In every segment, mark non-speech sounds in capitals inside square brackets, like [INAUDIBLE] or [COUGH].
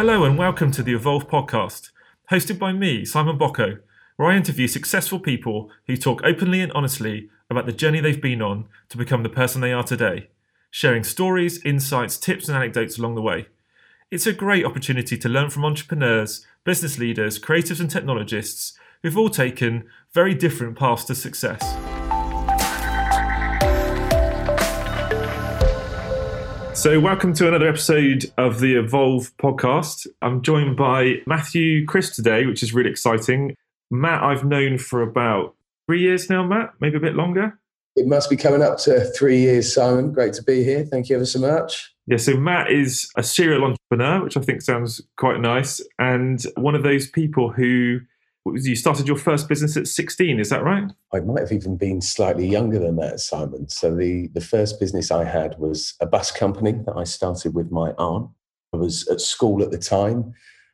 Hello and welcome to the Evolve podcast, hosted by me, Simon Bocco, where I interview successful people who talk openly and honestly about the journey they've been on to become the person they are today, sharing stories, insights, tips, and anecdotes along the way. It's a great opportunity to learn from entrepreneurs, business leaders, creatives, and technologists who've all taken very different paths to success. So, welcome to another episode of the Evolve podcast. I'm joined by Matthew Crisp today, which is really exciting. Matt, I've known for about three years now, Matt, maybe a bit longer. It must be coming up to three years, Simon. Great to be here. Thank you ever so much. Yeah, so Matt is a serial entrepreneur, which I think sounds quite nice, and one of those people who you started your first business at 16 is that right? I might have even been slightly younger than that simon. So the, the first business i had was a bus company that i started with my aunt. I was at school at the time.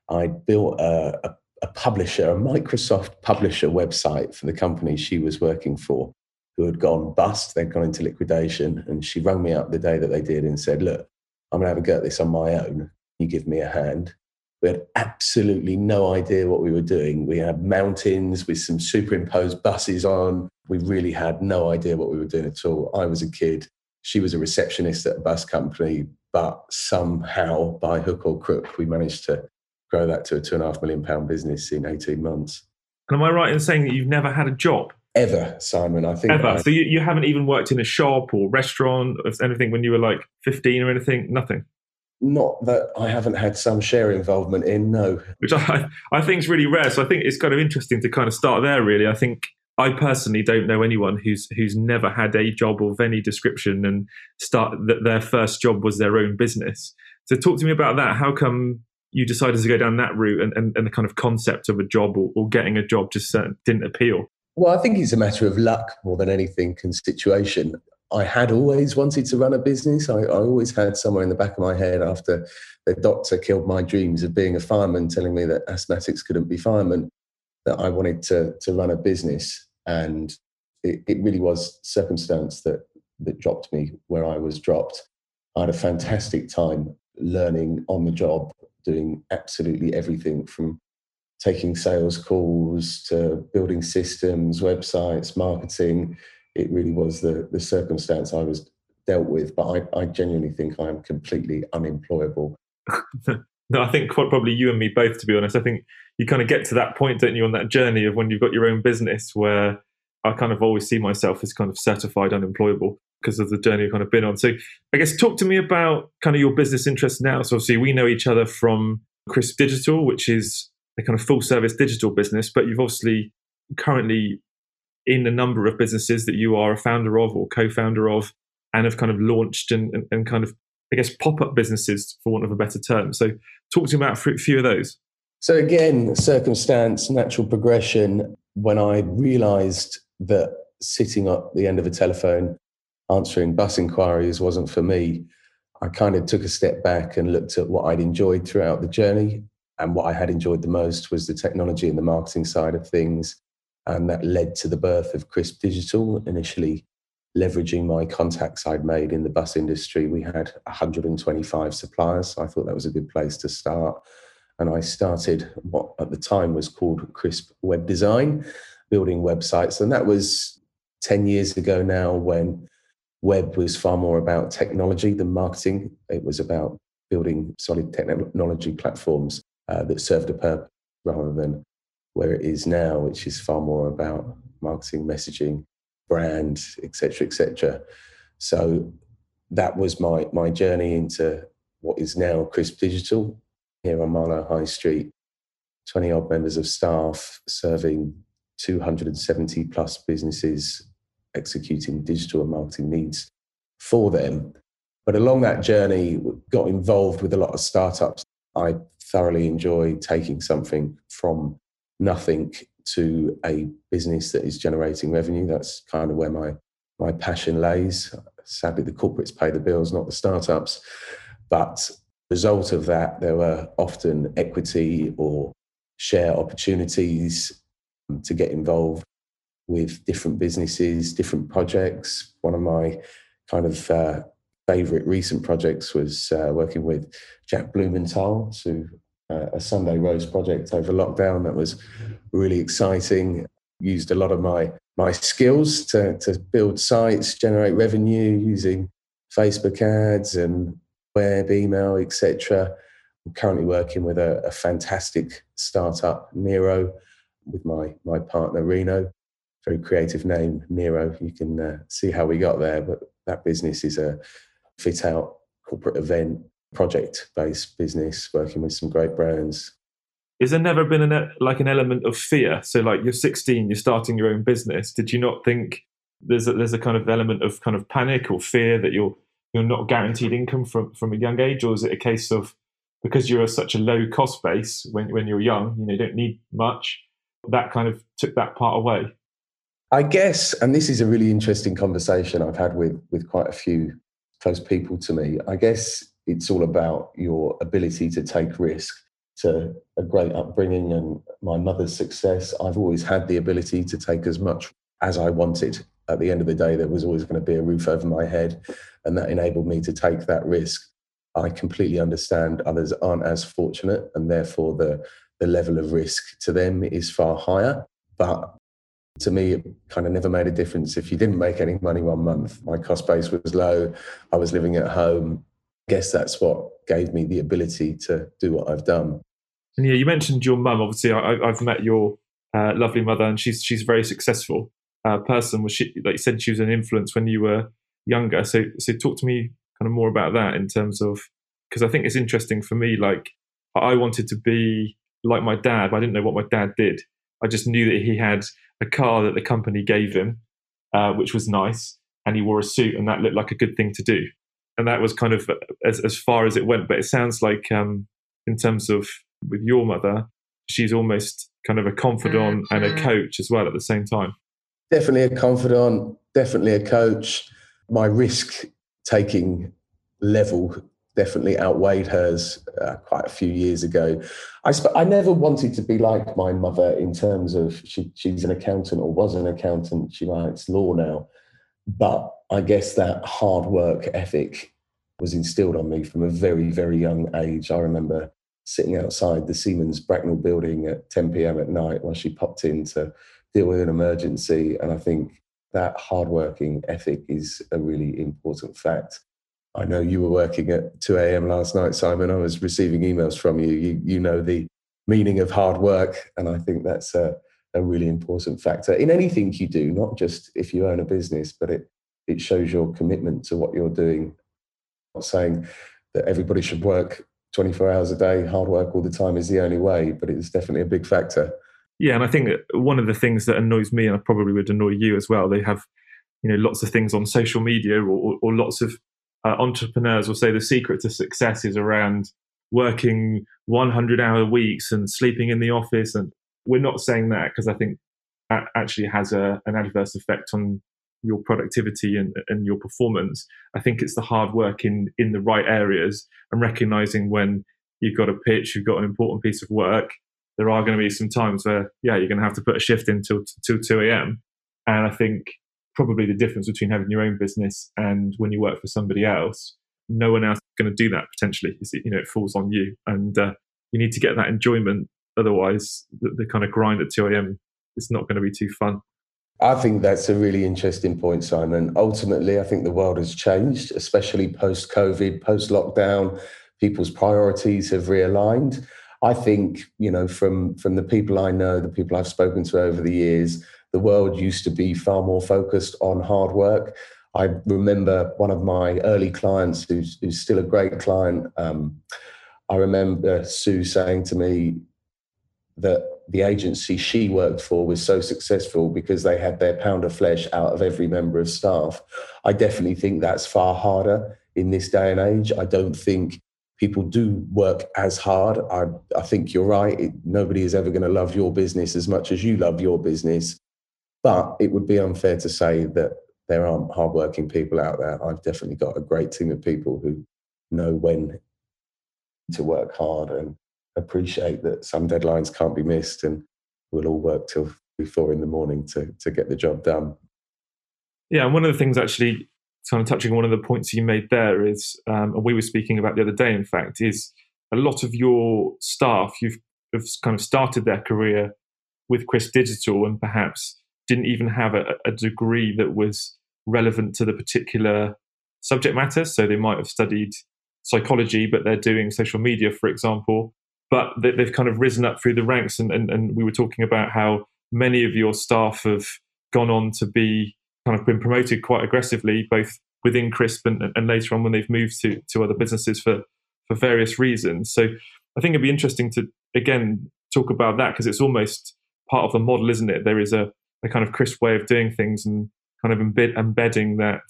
I built a, a, a publisher a microsoft publisher website for the company she was working for who had gone bust they'd gone into liquidation and she rang me up the day that they did and said look i'm going to have a go at this on my own. You give me a hand we had absolutely no idea what we were doing. We had mountains with some superimposed buses on. We really had no idea what we were doing at all. I was a kid. She was a receptionist at a bus company, but somehow, by hook or crook, we managed to grow that to a two and a half million pound business in 18 months. And am I right in saying that you've never had a job? Ever, Simon. I think. Ever. I, so you, you haven't even worked in a shop or restaurant or anything when you were like 15 or anything? Nothing? Not that I haven't had some share involvement in, no. Which I, I think is really rare. So I think it's kind of interesting to kind of start there, really. I think I personally don't know anyone who's who's never had a job of any description and start that their first job was their own business. So talk to me about that. How come you decided to go down that route and, and, and the kind of concept of a job or, or getting a job just uh, didn't appeal? Well, I think it's a matter of luck more than anything and situation. I had always wanted to run a business. I, I, always had somewhere in the back of my head after the doctor killed my dreams of being a fireman, telling me that asthmatics couldn't be firemen, that I wanted to, to run a business. And it, it really was circumstance that, that dropped me where I was dropped. I had a fantastic time learning on the job, doing absolutely everything from taking sales calls to building systems, websites, marketing it really was the the circumstance I was dealt with. But I, I genuinely think I am completely unemployable. [LAUGHS] no, I think quite probably you and me both. To be honest, I think you kind of get to that point, don't you, on that journey of when you've got your own business, where I kind of always see myself as kind of certified unemployable because of the journey I've kind of been on. So I guess talk to me about kind of your business interests now. So obviously we know each other from Crisp Digital, which is a kind of full service digital business, but you've obviously currently in a number of businesses that you are a founder of or co-founder of and have kind of launched and, and, and kind of i guess pop-up businesses for want of a better term. So talk to me about a few of those. So again circumstance natural progression. When i realized that sitting at the end of a telephone answering bus inquiries wasn't for me i kind of took a step back and looked at what i'd enjoyed throughout the journey. And what i had enjoyed the most was the technology and the marketing side of things and that led to the birth of Crisp Digital, initially leveraging my contacts I'd made in the bus industry. We had 125 suppliers. So I thought that was a good place to start. And I started what at the time was called Crisp Web Design, building websites. And that was 10 years ago now when web was far more about technology than marketing. It was about building solid technology platforms uh, that served a purpose rather than where it is now, which is far more about marketing, messaging, brand, etc., etc. So that was my my journey into what is now Crisp Digital here on Marlow High Street. 20 odd members of staff serving 270 plus businesses executing digital and marketing needs for them. But along that journey, got involved with a lot of startups. I thoroughly enjoy taking something from nothing to a business that is generating revenue. That's kind of where my my passion lays. Sadly, the corporates pay the bills, not the startups. But result of that, there were often equity or share opportunities to get involved with different businesses, different projects. One of my kind of uh, favorite recent projects was uh, working with Jack Blumenthal to a Sunday roast project over lockdown that was really exciting. Used a lot of my my skills to, to build sites, generate revenue using Facebook ads and web, email, etc. I'm currently working with a, a, fantastic startup, Nero, with my my partner Reno. Very creative name, Nero. You can uh, see how we got there, but that business is a fit out corporate event project based business, working with some great brands. Is there never been an, like an element of fear? So, like you're 16, you're starting your own business. Did you not think there's a, there's a kind of element of kind of panic or fear that you're you're not guaranteed income from from a young age, or is it a case of because you're such a low cost base when when you're young, you know, you don't need much, that kind of took that part away? I guess, and this is a really interesting conversation I've had with with quite a few close people to me. I guess it's all about your ability to take risk. To a great upbringing and my mother's success, I've always had the ability to take as much as I wanted. At the end of the day, there was always going to be a roof over my head, and that enabled me to take that risk. I completely understand others aren't as fortunate, and therefore the the level of risk to them is far higher. But to me, it kind of never made a difference if you didn't make any money one month. My cost base was low. I was living at home guess that's what gave me the ability to do what I've done. And yeah, you mentioned your mum. Obviously, I, have met your uh, lovely mother, and she's she's a very successful uh, person. Was she like you said she was an influence when you were younger? So so talk to me kind of more about that in terms of because I think it's interesting for me. Like I wanted to be like my dad, but I didn't know what my dad did. I just knew that he had a car that the company gave him, uh, which was nice, and he wore a suit, and that looked like a good thing to do and that was kind of as, as far as it went. But it sounds like, um, in terms of with your mother, she's almost kind of a confidant mm-hmm. and a mm-hmm. coach as well at the same time. Definitely a confidant, definitely a coach. My risk taking level definitely outweighed hers uh, quite a few years ago. I, sp- I never wanted to be like my mother in terms of she, she's an accountant or was an accountant. She writes law now. But I guess that hard work ethic was instilled on me from a very, very young age. I remember sitting outside the Siemens Bracknell building at 10 p.m. at night while she popped in to deal with an emergency. And I think that hardworking ethic is a really important fact. I know you were working at 2 a.m. last night, Simon. I was receiving emails from you. You, you know the meaning of hard work. And I think that's a, a really important factor in anything you do, not just if you own a business, but it, it shows your commitment to what you're doing. I'm not saying that everybody should work 24 hours a day, hard work all the time is the only way, but it's definitely a big factor. Yeah, and I think one of the things that annoys me, and I probably would annoy you as well, they have you know lots of things on social media, or, or lots of uh, entrepreneurs will say the secret to success is around working 100 hour weeks and sleeping in the office and we're not saying that because I think that actually has a, an adverse effect on your productivity and, and your performance. I think it's the hard work in in the right areas and recognizing when you've got a pitch, you've got an important piece of work. There are going to be some times where, yeah, you're going to have to put a shift in till, till 2 a.m. And I think probably the difference between having your own business and when you work for somebody else, no one else is going to do that potentially. You know, it falls on you. And uh, you need to get that enjoyment Otherwise, the, the kind of grind at 2 a.m. is not going to be too fun. I think that's a really interesting point, Simon. Ultimately, I think the world has changed, especially post COVID, post lockdown. People's priorities have realigned. I think, you know, from, from the people I know, the people I've spoken to over the years, the world used to be far more focused on hard work. I remember one of my early clients, who's, who's still a great client. Um, I remember Sue saying to me, that the agency she worked for was so successful because they had their pound of flesh out of every member of staff. I definitely think that's far harder in this day and age. I don't think people do work as hard. I, I think you're right. It, nobody is ever going to love your business as much as you love your business. But it would be unfair to say that there aren't hardworking people out there. I've definitely got a great team of people who know when to work hard and appreciate that some deadlines can't be missed and we'll all work till four in the morning to, to get the job done. Yeah, and one of the things actually, kind of touching on one of the points you made there is, um, and we were speaking about the other day, in fact, is a lot of your staff you've have kind of started their career with Crisp Digital and perhaps didn't even have a, a degree that was relevant to the particular subject matter. So they might have studied psychology, but they're doing social media, for example. But they, have kind of risen up through the ranks. And, and, and we were talking about how many of your staff have gone on to be kind of been promoted quite aggressively, both within Crisp and, and later on when they've moved to, to other businesses for, for various reasons. So I think it'd be interesting to, again, talk about that because it's almost part of the model, isn't it? There is a, a kind of crisp way of doing things and kind of embed, embedding that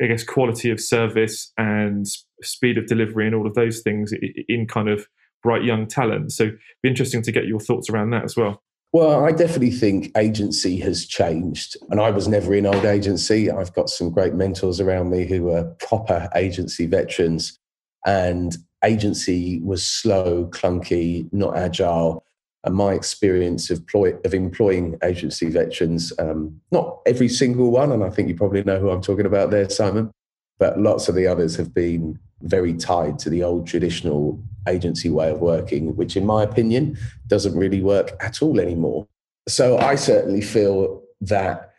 I guess quality of service and speed of delivery and all of those things in kind of bright young talent. So, be interesting to get your thoughts around that as well. Well, I definitely think agency has changed. And I was never in old agency. I've got some great mentors around me who are proper agency veterans. And agency was slow, clunky, not agile and my experience of, ploy, of employing agency veterans, um, not every single one, and I think you probably know who I'm talking about there, Simon, but lots of the others have been very tied to the old traditional agency way of working, which, in my opinion, doesn't really work at all anymore. So I certainly feel that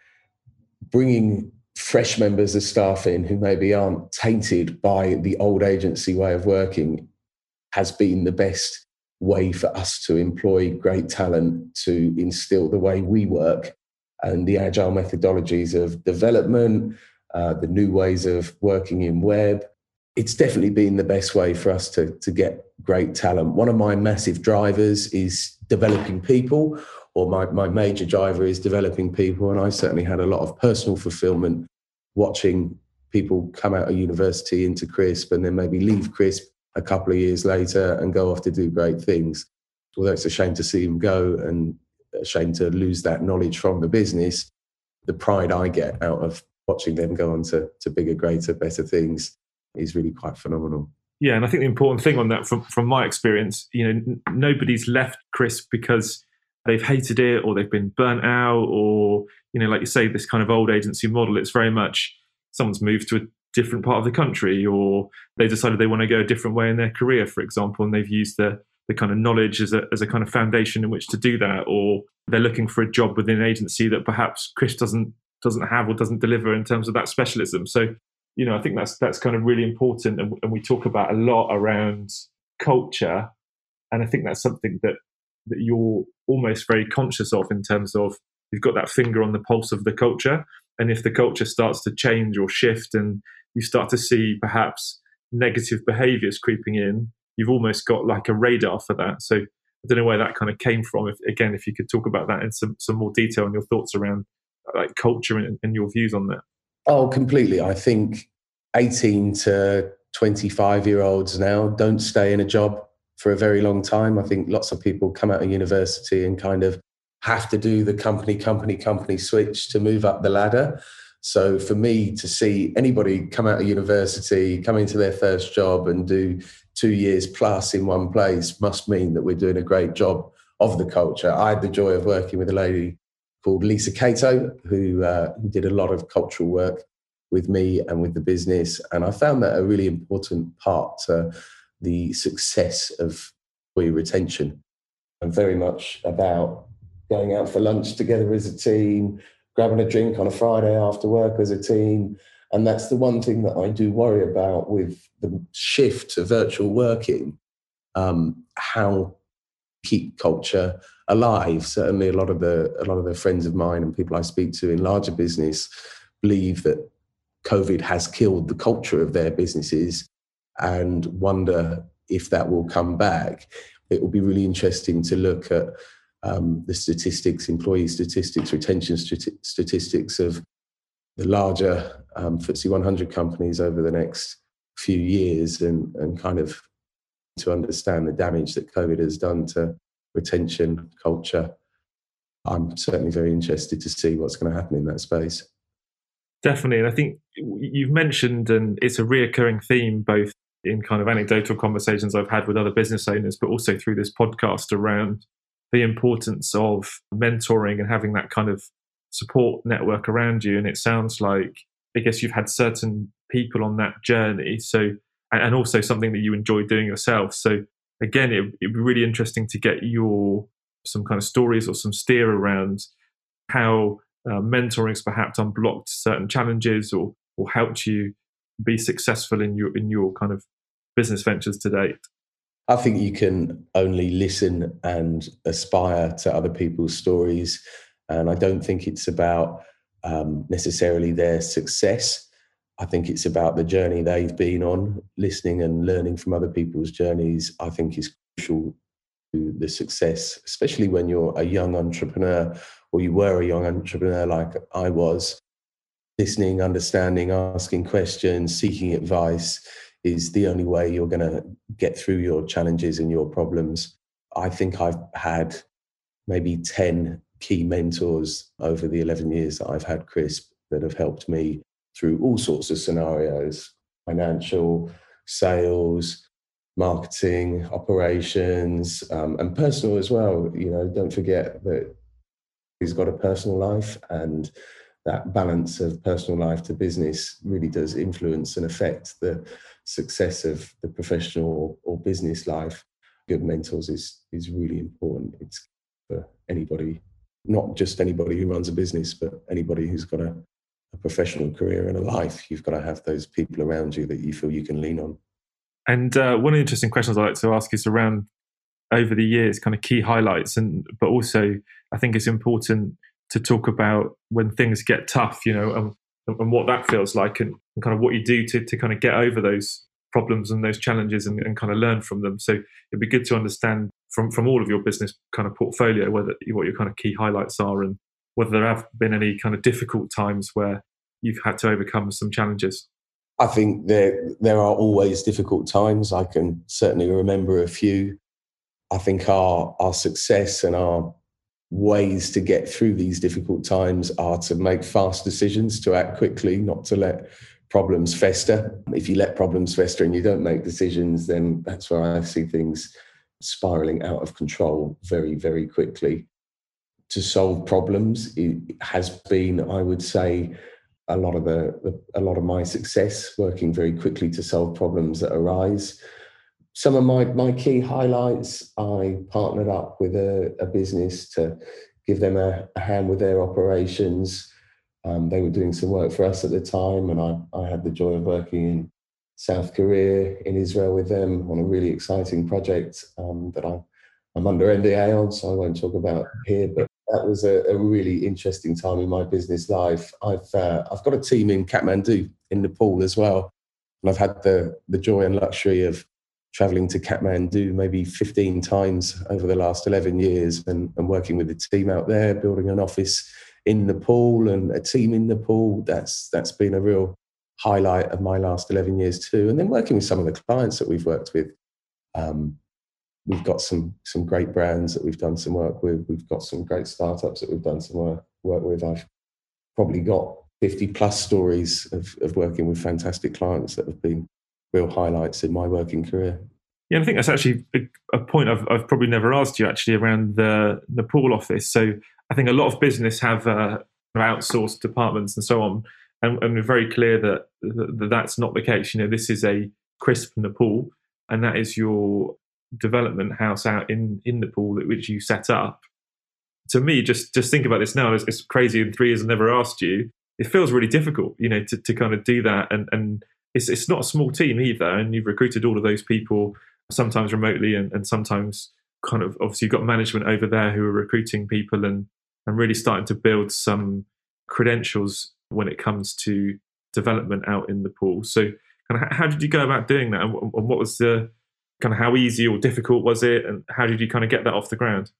bringing fresh members of staff in who maybe aren't tainted by the old agency way of working has been the best way for us to employ great talent to instill the way we work and the agile methodologies of development, uh, the new ways of working in web. It's definitely been the best way for us to, to get great talent. One of my massive drivers is developing people, or my, my major driver is developing people. And I certainly had a lot of personal fulfillment watching people come out of university into CRISP and then maybe leave CRISP a couple of years later and go off to do great things. Although it's a shame to see them go and a shame to lose that knowledge from the business, the pride I get out of watching them go on to, to bigger, greater, better things is really quite phenomenal. Yeah, and I think the important thing on that, from from my experience, you know, n- nobody's left Crisp because they've hated it or they've been burnt out or you know, like you say, this kind of old agency model. It's very much someone's moved to a different part of the country or they decided they want to go a different way in their career, for example, and they've used the, the kind of knowledge as a, as a kind of foundation in which to do that, or they're looking for a job within an agency that perhaps Crisp doesn't doesn't have or doesn't deliver in terms of that specialism. So, you know, I think that's that's kind of really important, and, and we talk about a lot around culture, and I think that's something that that you're almost very conscious of in terms of you've got that finger on the pulse of the culture, and if the culture starts to change or shift and you start to see perhaps negative behaviors creeping in, you've almost got like a radar for that. So I don't know where that kind of came from. If, again, if you could talk about that in some, some more detail and your thoughts around like culture and, and your views on that. Oh, completely. I think 18 to 25 year olds now don't stay in a job for a very long time. I think lots of people come out of university and kind of have to do the company, company, company switch to move up the ladder. So for me to see anybody come out of university, come into their first job and do two years plus in one place must mean that we're doing a great job of the culture. I had the joy of working with a lady called Lisa Cato, who, uh, who did a lot of cultural work with me and with the business. And I found that a really important part to the success of employee retention and very much about going out for lunch together as a team, grabbing a drink on a Friday after work as a team. And that's the one thing that I do worry about with the shift to virtual working, um, how keep culture alive. Certainly, a lot of the a lot of the friends of mine and people I speak to in larger business believe that COVID has killed the culture of their businesses, and wonder if that will come back. It will be really interesting to look at um, the statistics, employee statistics, retention statistics of the larger um, FTSE 100 companies over the next few years and, and kind of to understand the damage that COVID has done to retention culture. I'm certainly very interested to see what's going to happen in that space. Definitely. And I think you've mentioned, and it's a reoccurring theme both in kind of anecdotal conversations I've had with other business owners, but also through this podcast around the importance of mentoring and having that kind of support network around you. And it sounds like, I guess you've had certain people on that journey. So, and also something that you enjoy doing yourself. So, again, it, it'd be really interesting to get your some kind of stories or some steer around how uh, mentoring's perhaps unblocked certain challenges or or helped you be successful in your in your kind of business ventures to date. I think you can only listen and aspire to other people's stories. And I don't think it's about um, necessarily their success. I think it's about the journey they've been on. Listening and learning from other people's journeys, I think, is crucial to the success, especially when you're a young entrepreneur or you were a young entrepreneur like I was. Listening, understanding, asking questions, seeking advice is the only way you're going to get through your challenges and your problems. I think I've had maybe 10 key mentors over the 11 years that I've had Crisp that have helped me through all sorts of scenarios financial, sales, marketing, operations, um, and personal as well. You know, don't forget that he's got a personal life and that balance of personal life to business really does influence and affect the success of the professional or business life. Good mentors is is really important. It's for anybody, not just anybody who runs a business, but anybody who's got a, a professional career and a life. You've got to have those people around you that you feel you can lean on. And uh, one of the interesting questions I like to ask is around over the years, kind of key highlights, and but also I think it's important to talk about when things get tough, you know, and, and what that feels like and, and, kind of what you do to, to kind of get over those problems and those challenges and, and, kind of learn from them. So it'd be good to understand from, from all of your business kind of portfolio whether what your kind of key highlights are and whether there have been any kind of difficult times where you've had to overcome some challenges. I think there there are always difficult times. I can certainly remember a few. I think our our success and our ways to get through these difficult times are to make fast decisions, to act quickly, not to let problems fester. If you let problems fester and you don't make decisions, then that's where I see things spiraling out of control very, very quickly. To solve problems it has been, I would say, a lot of the, a lot of my success working very quickly to solve problems that arise some of my, my key highlights, I partnered up with a, a business to give them a, a hand with their operations. Um, they were doing some work for us at the time, and I, I had the joy of working in South Korea, in Israel with them on a really exciting project um, that I, I'm under NDA on, so I won't talk about here. But that was a, a really interesting time in my business life. I've uh, I've got a team in Kathmandu in Nepal as well, and I've had the the joy and luxury of traveling to Kathmandu maybe 15 times over the last 11 years and, and working with the team out there, building an office in Nepal and a team in Nepal. That's that's been a real highlight of my last 11 years too. And then working with some of the clients that we've worked with. Um, we've got some some great brands that we've done some work with. We've got some great startups that we've done some work, with. I've probably got 50 plus stories of, of working with fantastic clients that have been real highlights in my working career. Yeah, I think that's actually a, a point I've, I've, probably never asked you actually around the Nepal office. So I think a lot of business have uh, outsourced departments and so on, and, and, we're very clear that, that that's not the case. You know, this is a crisp Nepal, and that is your development house out in in Nepal which you set up. To me, just just think about this now. It's, it's crazy. In three years, I've never asked you. It feels really difficult, you know, to, to kind of do that and and it's it's not a small team either, and you've recruited all of those people sometimes remotely and, and sometimes kind of obviously you've got management over there who are recruiting people and and really starting to build some credentials when it comes to development out in Nepal. So kind of how did you go about doing that, and what was the kind of how easy or difficult was it, and how did you kind of get that off the ground?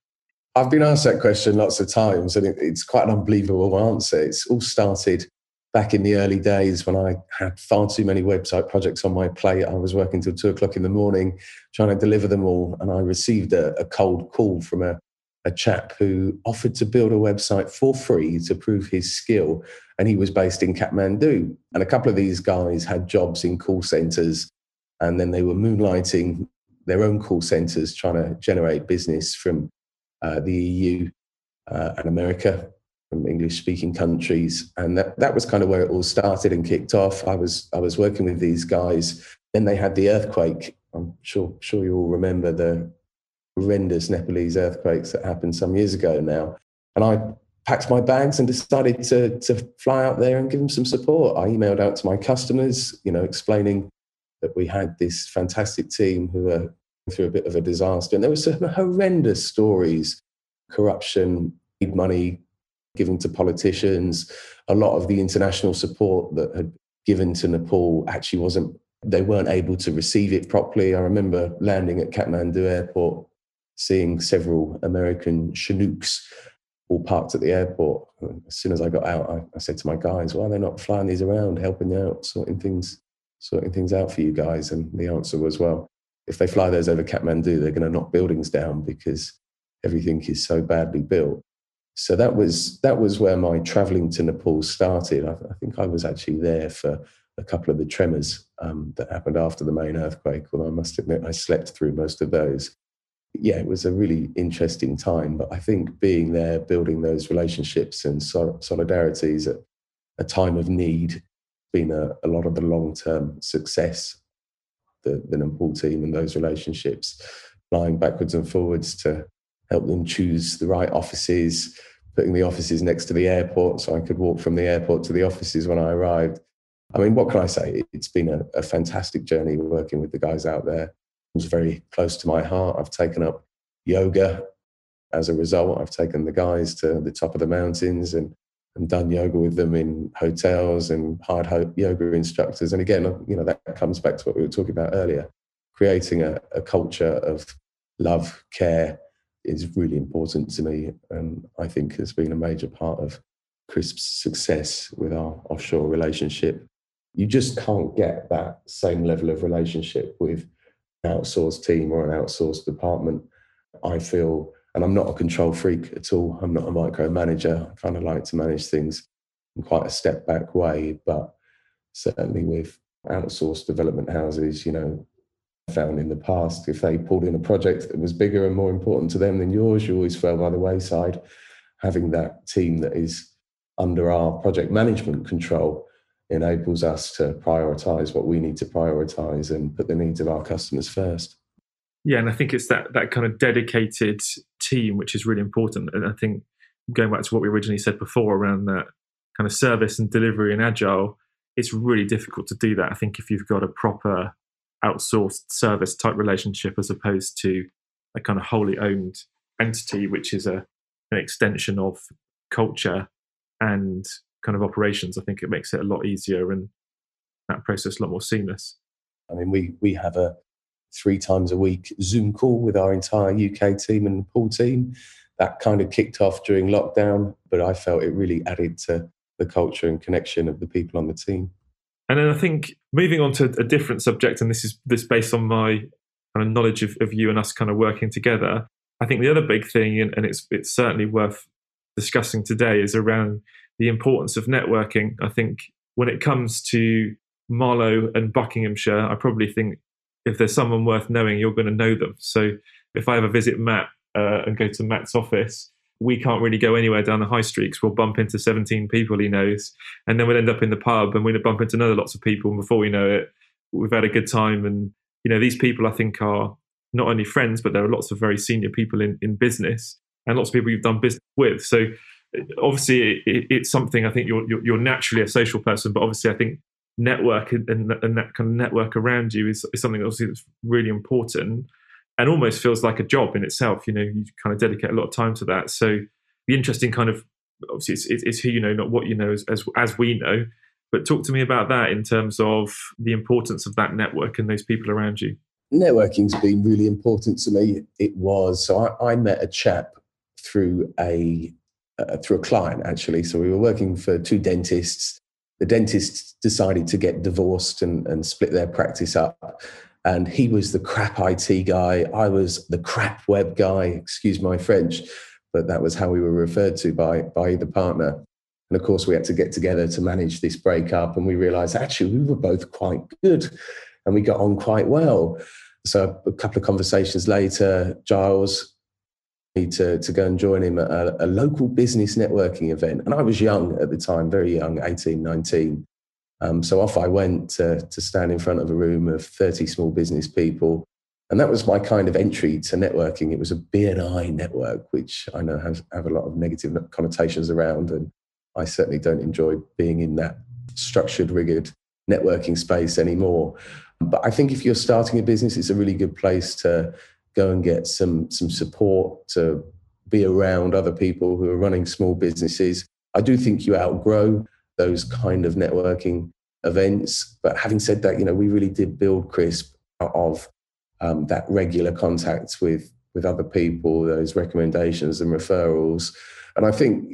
I've been asked that question lots of times, and it, it's quite an unbelievable answer. It's all started back in the early days when I had far too many website projects on my plate. I was working till two o'clock in the morning trying to deliver them all. And I received a, a cold call from a, a chap who offered to build a website for free to prove his skill. And he was based in Kathmandu. And a couple of these guys had jobs in call centers. And then they were moonlighting their own call centers, trying to generate business from uh, the EU uh, and America from English speaking countries. And that, that was kind of where it all started and kicked off. I was, I was working with these guys. Then they had the earthquake I'm sure sure you all remember the horrendous Nepalese earthquakes that happened some years ago now. And I packed my bags and decided to, to fly out there and give them some support. I emailed out to my customers, you know, explaining that we had this fantastic team who were through a bit of a disaster. And there were some horrendous stories corruption, money given to politicians. A lot of the international support that had given to Nepal actually wasn't, they weren't able to receive it properly. I remember landing at Kathmandu airport, seeing several American Chinooks all parked at the airport. As soon as I got out, I, I said to my guys, why are they not flying these around, helping out, sorting things, sorting things out for you guys? And the answer was, well, if they fly those over Kathmandu, they're going to knock buildings down because everything is so badly built. So that was that was where my traveling to Nepal started. I, I think I was actually there for a couple of the tremors um, that happened after the main earthquake. Although I must admit, I slept through most of those. Yeah, it was a really interesting time. But I think being there, building those relationships and solidarities at a time of need, been a, a lot of the long term success the, the Nepal team and those relationships, flying backwards and forwards to help them choose the right offices, putting the offices next to the airport so I could walk from the airport to the offices when I arrived. I mean, what can I say? It's been a, a fantastic journey working with the guys out there. It was very close to my heart. I've taken up yoga as a result. I've taken the guys to the top of the mountains and, and done yoga with them in hotels and hired yoga instructors. And again, uh, you know, that comes back to what we were talking about earlier creating a, a culture of love, care, is really important to me and I think has been a major part of Crisp's success with our offshore relationship. You just can't get that same level of relationship with an outsourced team or an outsourced department. I feel, and I'm not a control freak at all, I'm not a micromanager. I kind of like to manage things in quite a step back way, but certainly with outsourced development houses, you know, found in the past. If they pulled in a project that was bigger and more important to them than yours, you always fell by the wayside. Having that team that is under our project management control enables us to prioritize what we need to prioritize and put the needs of our customers first. Yeah, and I think it's that that kind of dedicated team which is really important. And I think going back to what we originally said before around that kind of service and delivery and agile, it's really difficult to do that. I think if you've got a proper outsourced service type relationship as opposed to a kind of wholly owned entity, which is a an extension of culture and kind of operations. I think it makes it a lot easier and that process a lot more seamless. I mean, we we have a three times a week Zoom call with our entire UK team and pool team. That kind of kicked off during lockdown, but I felt it really added to the culture and connection of the people on the team. And then I think moving on to a different subject, and this is this based on my kind of knowledge of, of you and us kind of working together. I think the other big thing, and, and it's it's certainly worth discussing today, is around the importance of networking. I think when it comes to Marlow and Buckinghamshire, I probably think if there's someone worth knowing, you're going to know them. So if I ever visit Matt uh, and go to Matt's office, we can't really go anywhere down the high street because we'll bump into 17 people he knows. And then we'll end up in the pub and we'll bump into another lots of people. And before we know it, we've had a good time. And, you know, these people I think are not only friends, but there are lots of very senior people in, in business and lots of people you've done business with. So obviously it, it's something I think you're, you're, you're, naturally a social person, but obviously I think network and, and, that kind of network around you is, is something obviously that's really important and almost feels like a job in itself. You know, you kind of dedicate a lot of time to that. So the interesting kind of obviously it's, it's, who you know, not what you know, as, as as we know. But talk to me about that in terms of the importance of that network and those people around you. Networking's been really important to me. It was so I, I met a chap through a uh, through a client actually. So we were working for two dentists. The dentists decided to get divorced and, and split their practice up and he was the crap IT guy. I was the crap web guy. Excuse my French, but that was how we were referred to by by either partner. And of course, we had to get together to manage this breakup, and we realised actually we were both quite good, and we got on quite well. So a couple of conversations later, Giles to, to go and join him at a, a local business networking event. And I was young at the time, very young, 18, 19 Um, so off I went to, to stand in front of a room of 30 small business people. And that was my kind of entry to networking. It was a BNI network, which I know has have a lot of negative connotations around. And I certainly don't enjoy being in that structured, rigged networking space anymore. But I think if you're starting a business, it's a really good place to go and get some some support to be around other people who are running small businesses. I do think you outgrow those kind of networking events. But having said that, you know, we really did build Crisp out of um, that regular contact with with other people, those recommendations and referrals. And I think,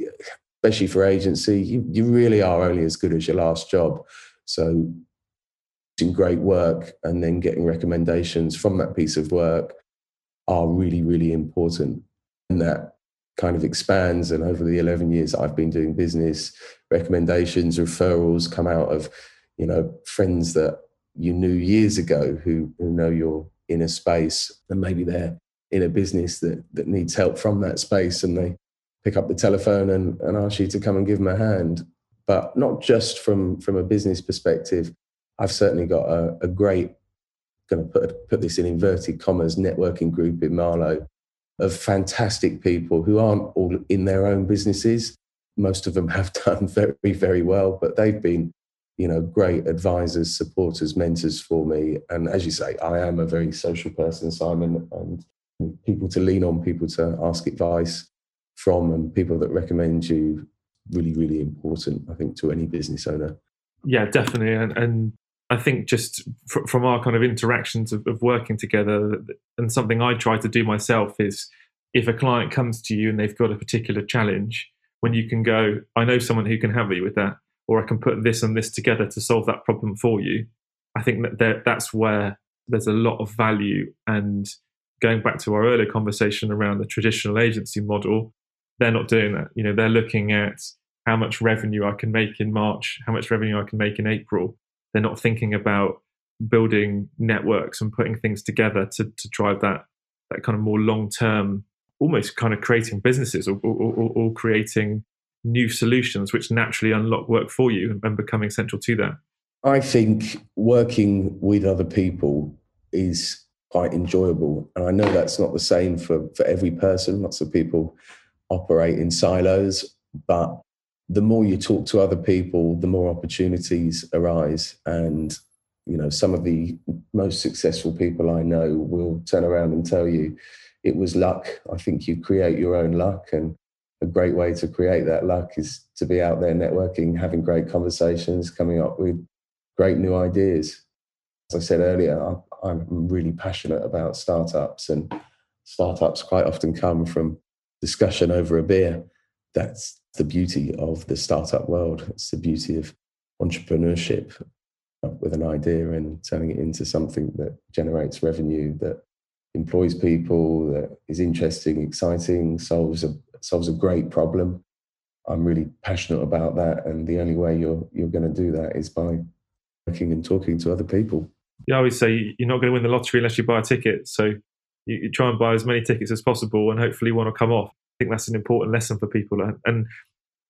especially for agency, you, you really are only as good as your last job. So doing great work and then getting recommendations from that piece of work are really, really important. And that kind of expands. And over the 11 years I've been doing business, recommendations, referrals come out of, you know, friends that you knew years ago who, who know you're in a space and maybe they're in a business that, that needs help from that space and they pick up the telephone and, and ask you to come and give them a hand. But not just from, from a business perspective. I've certainly got a, a great, going to put, put this in inverted commas, networking group in Marlow of fantastic people who aren't all in their own businesses. Most of them [LAUGHS] have done very, very well, but they've been, you know, great advisors, supporters, mentors for me. And as you say, I am a very social person, Simon, and people to lean on, people to ask advice from, and people that recommend you really, really important, I think, to any business owner. Yeah, definitely. And, and I think just fr- from our kind of interactions of, of, working together, and something I try to do myself is if a client comes to you and they've got a particular challenge, when you can go, I know someone who can help you with that, or I can put this and this together to solve that problem for you. I think that that's where there's a lot of value. And going back to our earlier conversation around the traditional agency model, they're not doing that. You know, they're looking at how much revenue I can make in March, how much revenue I can make in April they're not thinking about building networks and putting things together to, to drive that that kind of more long term, almost kind of creating businesses or, or, or, or, creating new solutions which naturally unlock work for you and, and becoming central to that. I think working with other people is quite enjoyable. And I know that's not the same for, for every person. Lots of people operate in silos, but the more you talk to other people, the more opportunities arise. And, you know, some of the most successful people I know will turn around and tell you it was luck. I think you create your own luck. And a great way to create that luck is to be out there networking, having great conversations, coming up with great new ideas. As I said earlier, I'm really passionate about startups, and startups quite often come from discussion over a beer. That's the beauty of the startup world. It's the beauty of entrepreneurship uh, with an idea and turning it into something that generates revenue, that employs people, that is interesting, exciting, solves a solves a great problem. I'm really passionate about that, and the only way you're you're going to do that is by working and talking to other people. Yeah, I always say you're not going to win the lottery unless you buy a ticket. So you, you try and buy as many tickets as possible, and hopefully one will come off think that's an important lesson for people. And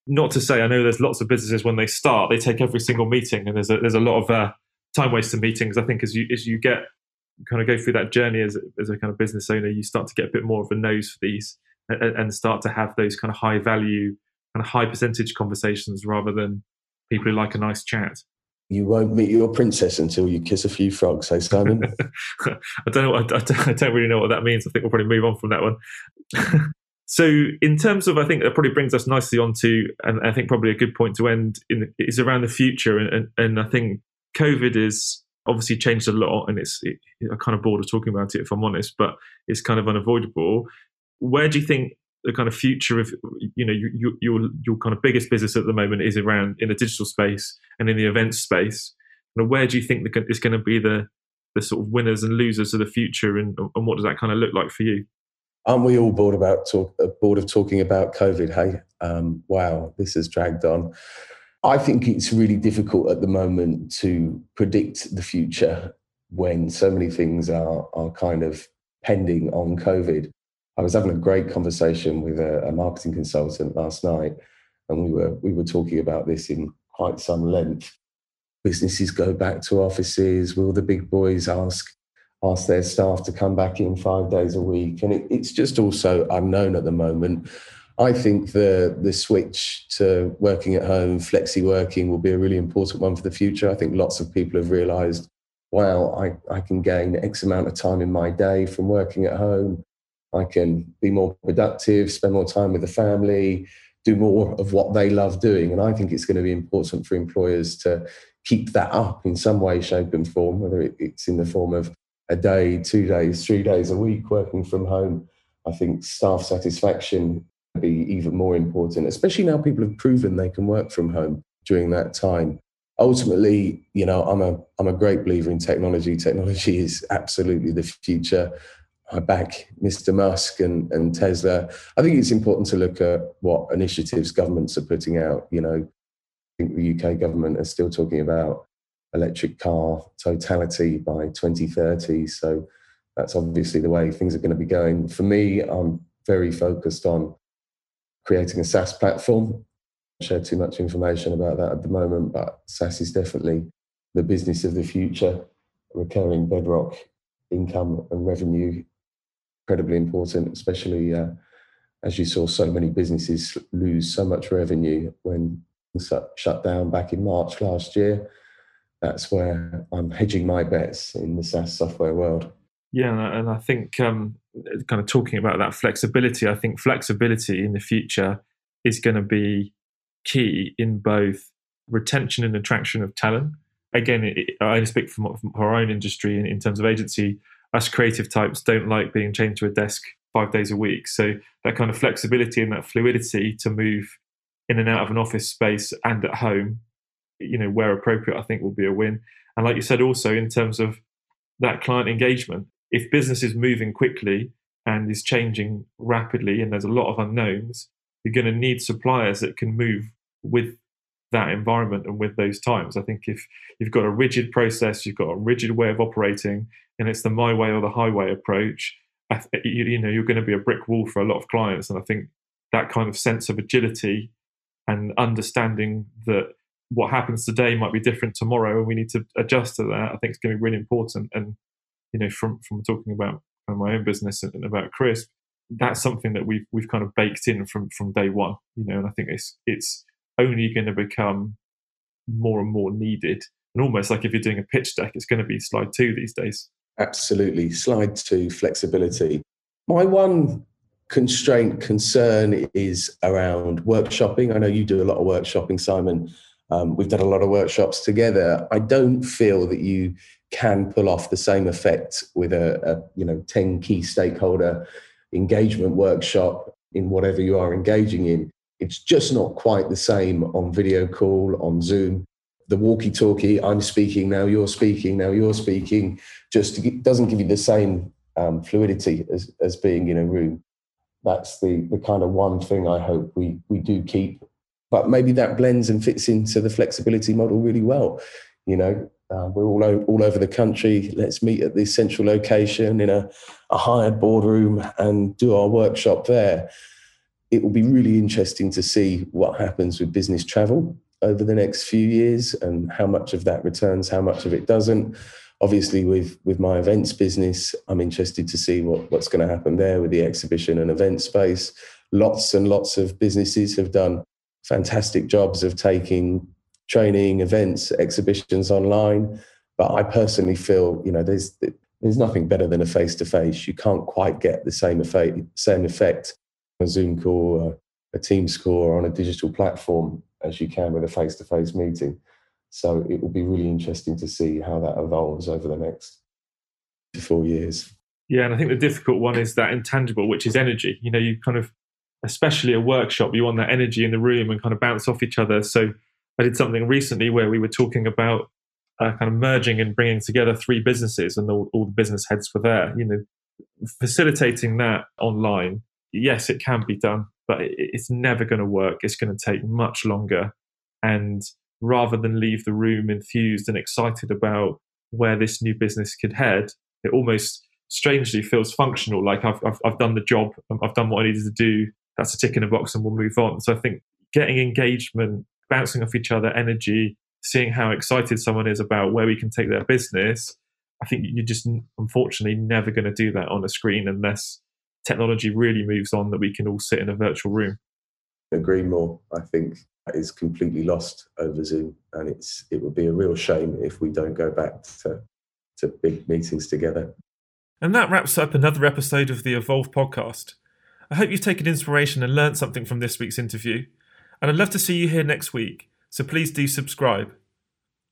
not to say, I know there's lots of businesses when they start, they take every single meeting, and there's a, there's a lot of uh, time wasted meetings. I think as you as you get kind of go through that journey as as a kind of business owner, you start to get a bit more of a nose for these, and, and start to have those kind of high value, kind of high percentage conversations rather than people who like a nice chat. You won't meet your princess until you kiss a few frogs, hey Simon? [LAUGHS] I don't know. I, don't, I don't really know what that means. I think we'll probably move on from that one. [LAUGHS] So, in terms of, I think that probably brings us nicely onto, and I think probably a good point to end in is around the future. And, and, and I think COVID is obviously changed a lot, and it's it, I'm kind of bored of talking about it if I'm honest, but it's kind of unavoidable. Where do you think the kind of future of you know your your your kind of biggest business at the moment is around in the digital space and in the events space? And where do you think is going to be the the sort of winners and losers of the future, and, and what does that kind of look like for you? Aren't we all bored about talk, uh, bored of talking about COVID? Hey, um, wow, this has dragged on. I think it's really difficult at the moment to predict the future when so many things are are kind of pending on COVID. I was having a great conversation with a, a marketing consultant last night, and we were we were talking about this in quite some length. businesses go back to offices? Will the big boys ask ask their staff to come back in five days a week? And it, it's just also unknown at the moment. I think the the switch to working at home, flexi working, will be a really important one for the future. I think lots of people have realised, wow, I, I can gain X amount of time in my day from working at home. I can be more productive, spend more time with the family, do more of what they love doing. And I think it's going to be important for employers to keep that up in some way, shape, and form, whether it's in the form of a day, two days, three days a week working from home. I think staff satisfaction will be even more important, especially now people have proven they can work from home during that time. Ultimately, you know, I'm a I'm a great believer in technology. Technology is absolutely the future. I back Mr. Musk and, and Tesla. I think it's important to look at what initiatives governments are putting out. You know, I think the UK government is still talking about electric car totality by 2030. So that's obviously the way things are going to be going. For me, I'm very focused on creating a SaaS platform. I share too much information about that at the moment, but SaaS is definitely the business of the future. Recurring bedrock income and revenue incredibly important, especially uh, as you saw so many businesses lose so much revenue when shut down back in March last year. That's where I'm hedging my bets in the SaaS software world. Yeah, and I think um, kind of talking about that flexibility, I think flexibility in the future is going to be key in both retention and attraction of talent. Again, I speak from, our own industry in, in terms of agency us creative types don't like being chained to a desk five days a week. So that kind of flexibility and that fluidity to move in and out of an office space and at home, you know, where appropriate, I think will be a win. And like you said, also in terms of that client engagement, if business is moving quickly and is changing rapidly and there's a lot of unknowns, you're going to need suppliers that can move with that environment and with those times. I think if you've got a rigid process, you've got a rigid way of operating, and it's the my way or the highway approach, you, you know you're going to be a brick wall for a lot of clients. And I think that kind of sense of agility and understanding that what happens today might be different tomorrow, and we need to adjust to that. I think it's going to be really important. And you know, from from talking about uh, my own business and about Crisp, that's something that we've we've kind of baked in from from day one. You know, and I think it's it's only going to become more and more needed. And almost like if you're doing a pitch deck, it's going to be slide two these days. Absolutely. Slide two, flexibility. My one constraint concern is around workshopping. I know you do a lot of workshopping, Simon. Um, we've done a lot of workshops together. I don't feel that you can pull off the same effect with a, a you know 10 key stakeholder engagement workshop in whatever you are engaging in it's just not quite the same on video call, on Zoom. The walkie talkie, I'm speaking, now you're speaking, now you're speaking, just doesn't give you the same um, fluidity as, as being in a room. That's the, the kind of one thing I hope we, we do keep. But maybe that blends and fits into the flexibility model really well. You know, uh, we're all, o- all over the country. Let's meet at this central location in a, a hired boardroom and do our workshop there it will be really interesting to see what happens with business travel over the next few years and how much of that returns, how much of it doesn't. Obviously, with with my events business, I'm interested to see what, what's going to happen there with the exhibition and event space. Lots and lots of businesses have done fantastic jobs of taking training, events, exhibitions online. But I personally feel, you know, there's there's nothing better than a face to face. You can't quite get the same effect, same effect a Zoom call, a Teams call, or on a digital platform as you can with a face to face meeting. So it will be really interesting to see how that evolves over the next four years. Yeah, and I think the difficult one is that intangible, which is energy. You know, you kind of, especially a workshop, you want that energy in the room and kind of bounce off each other. So I did something recently where we were talking about uh, kind of merging and bringing together three businesses, and all, all the business heads were there. You know, facilitating that online yes, it can be done, but it's never going to work. It's going to take much longer. And rather than leave the room enthused and excited about where this new business could head, it almost strangely feels functional. Like I've, I've, I've done the job, I've done what I needed to do. That's a tick in a box, and we'll move on. So I think getting engagement, bouncing off each other, energy, seeing how excited someone is about where we can take their business, I think you're just unfortunately never going to do that on a screen unless technology really moves on that we can all sit in a virtual room. Agree more. I think that is completely lost over Zoom, and it's it would be a real shame if we don't go back to to big meetings together. And that wraps up another episode of the Evolve podcast. I hope you've taken inspiration and learned something from this week's interview. And I'd love to see you here next week, so please do subscribe.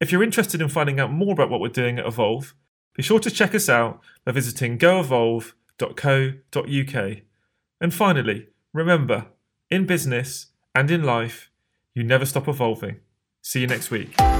If you're interested in finding out more about what we're doing at Evolve, be sure to check us out by visiting goevolve.co.uk. And finally, remember, in business and in life, you never stop evolving. See you next week.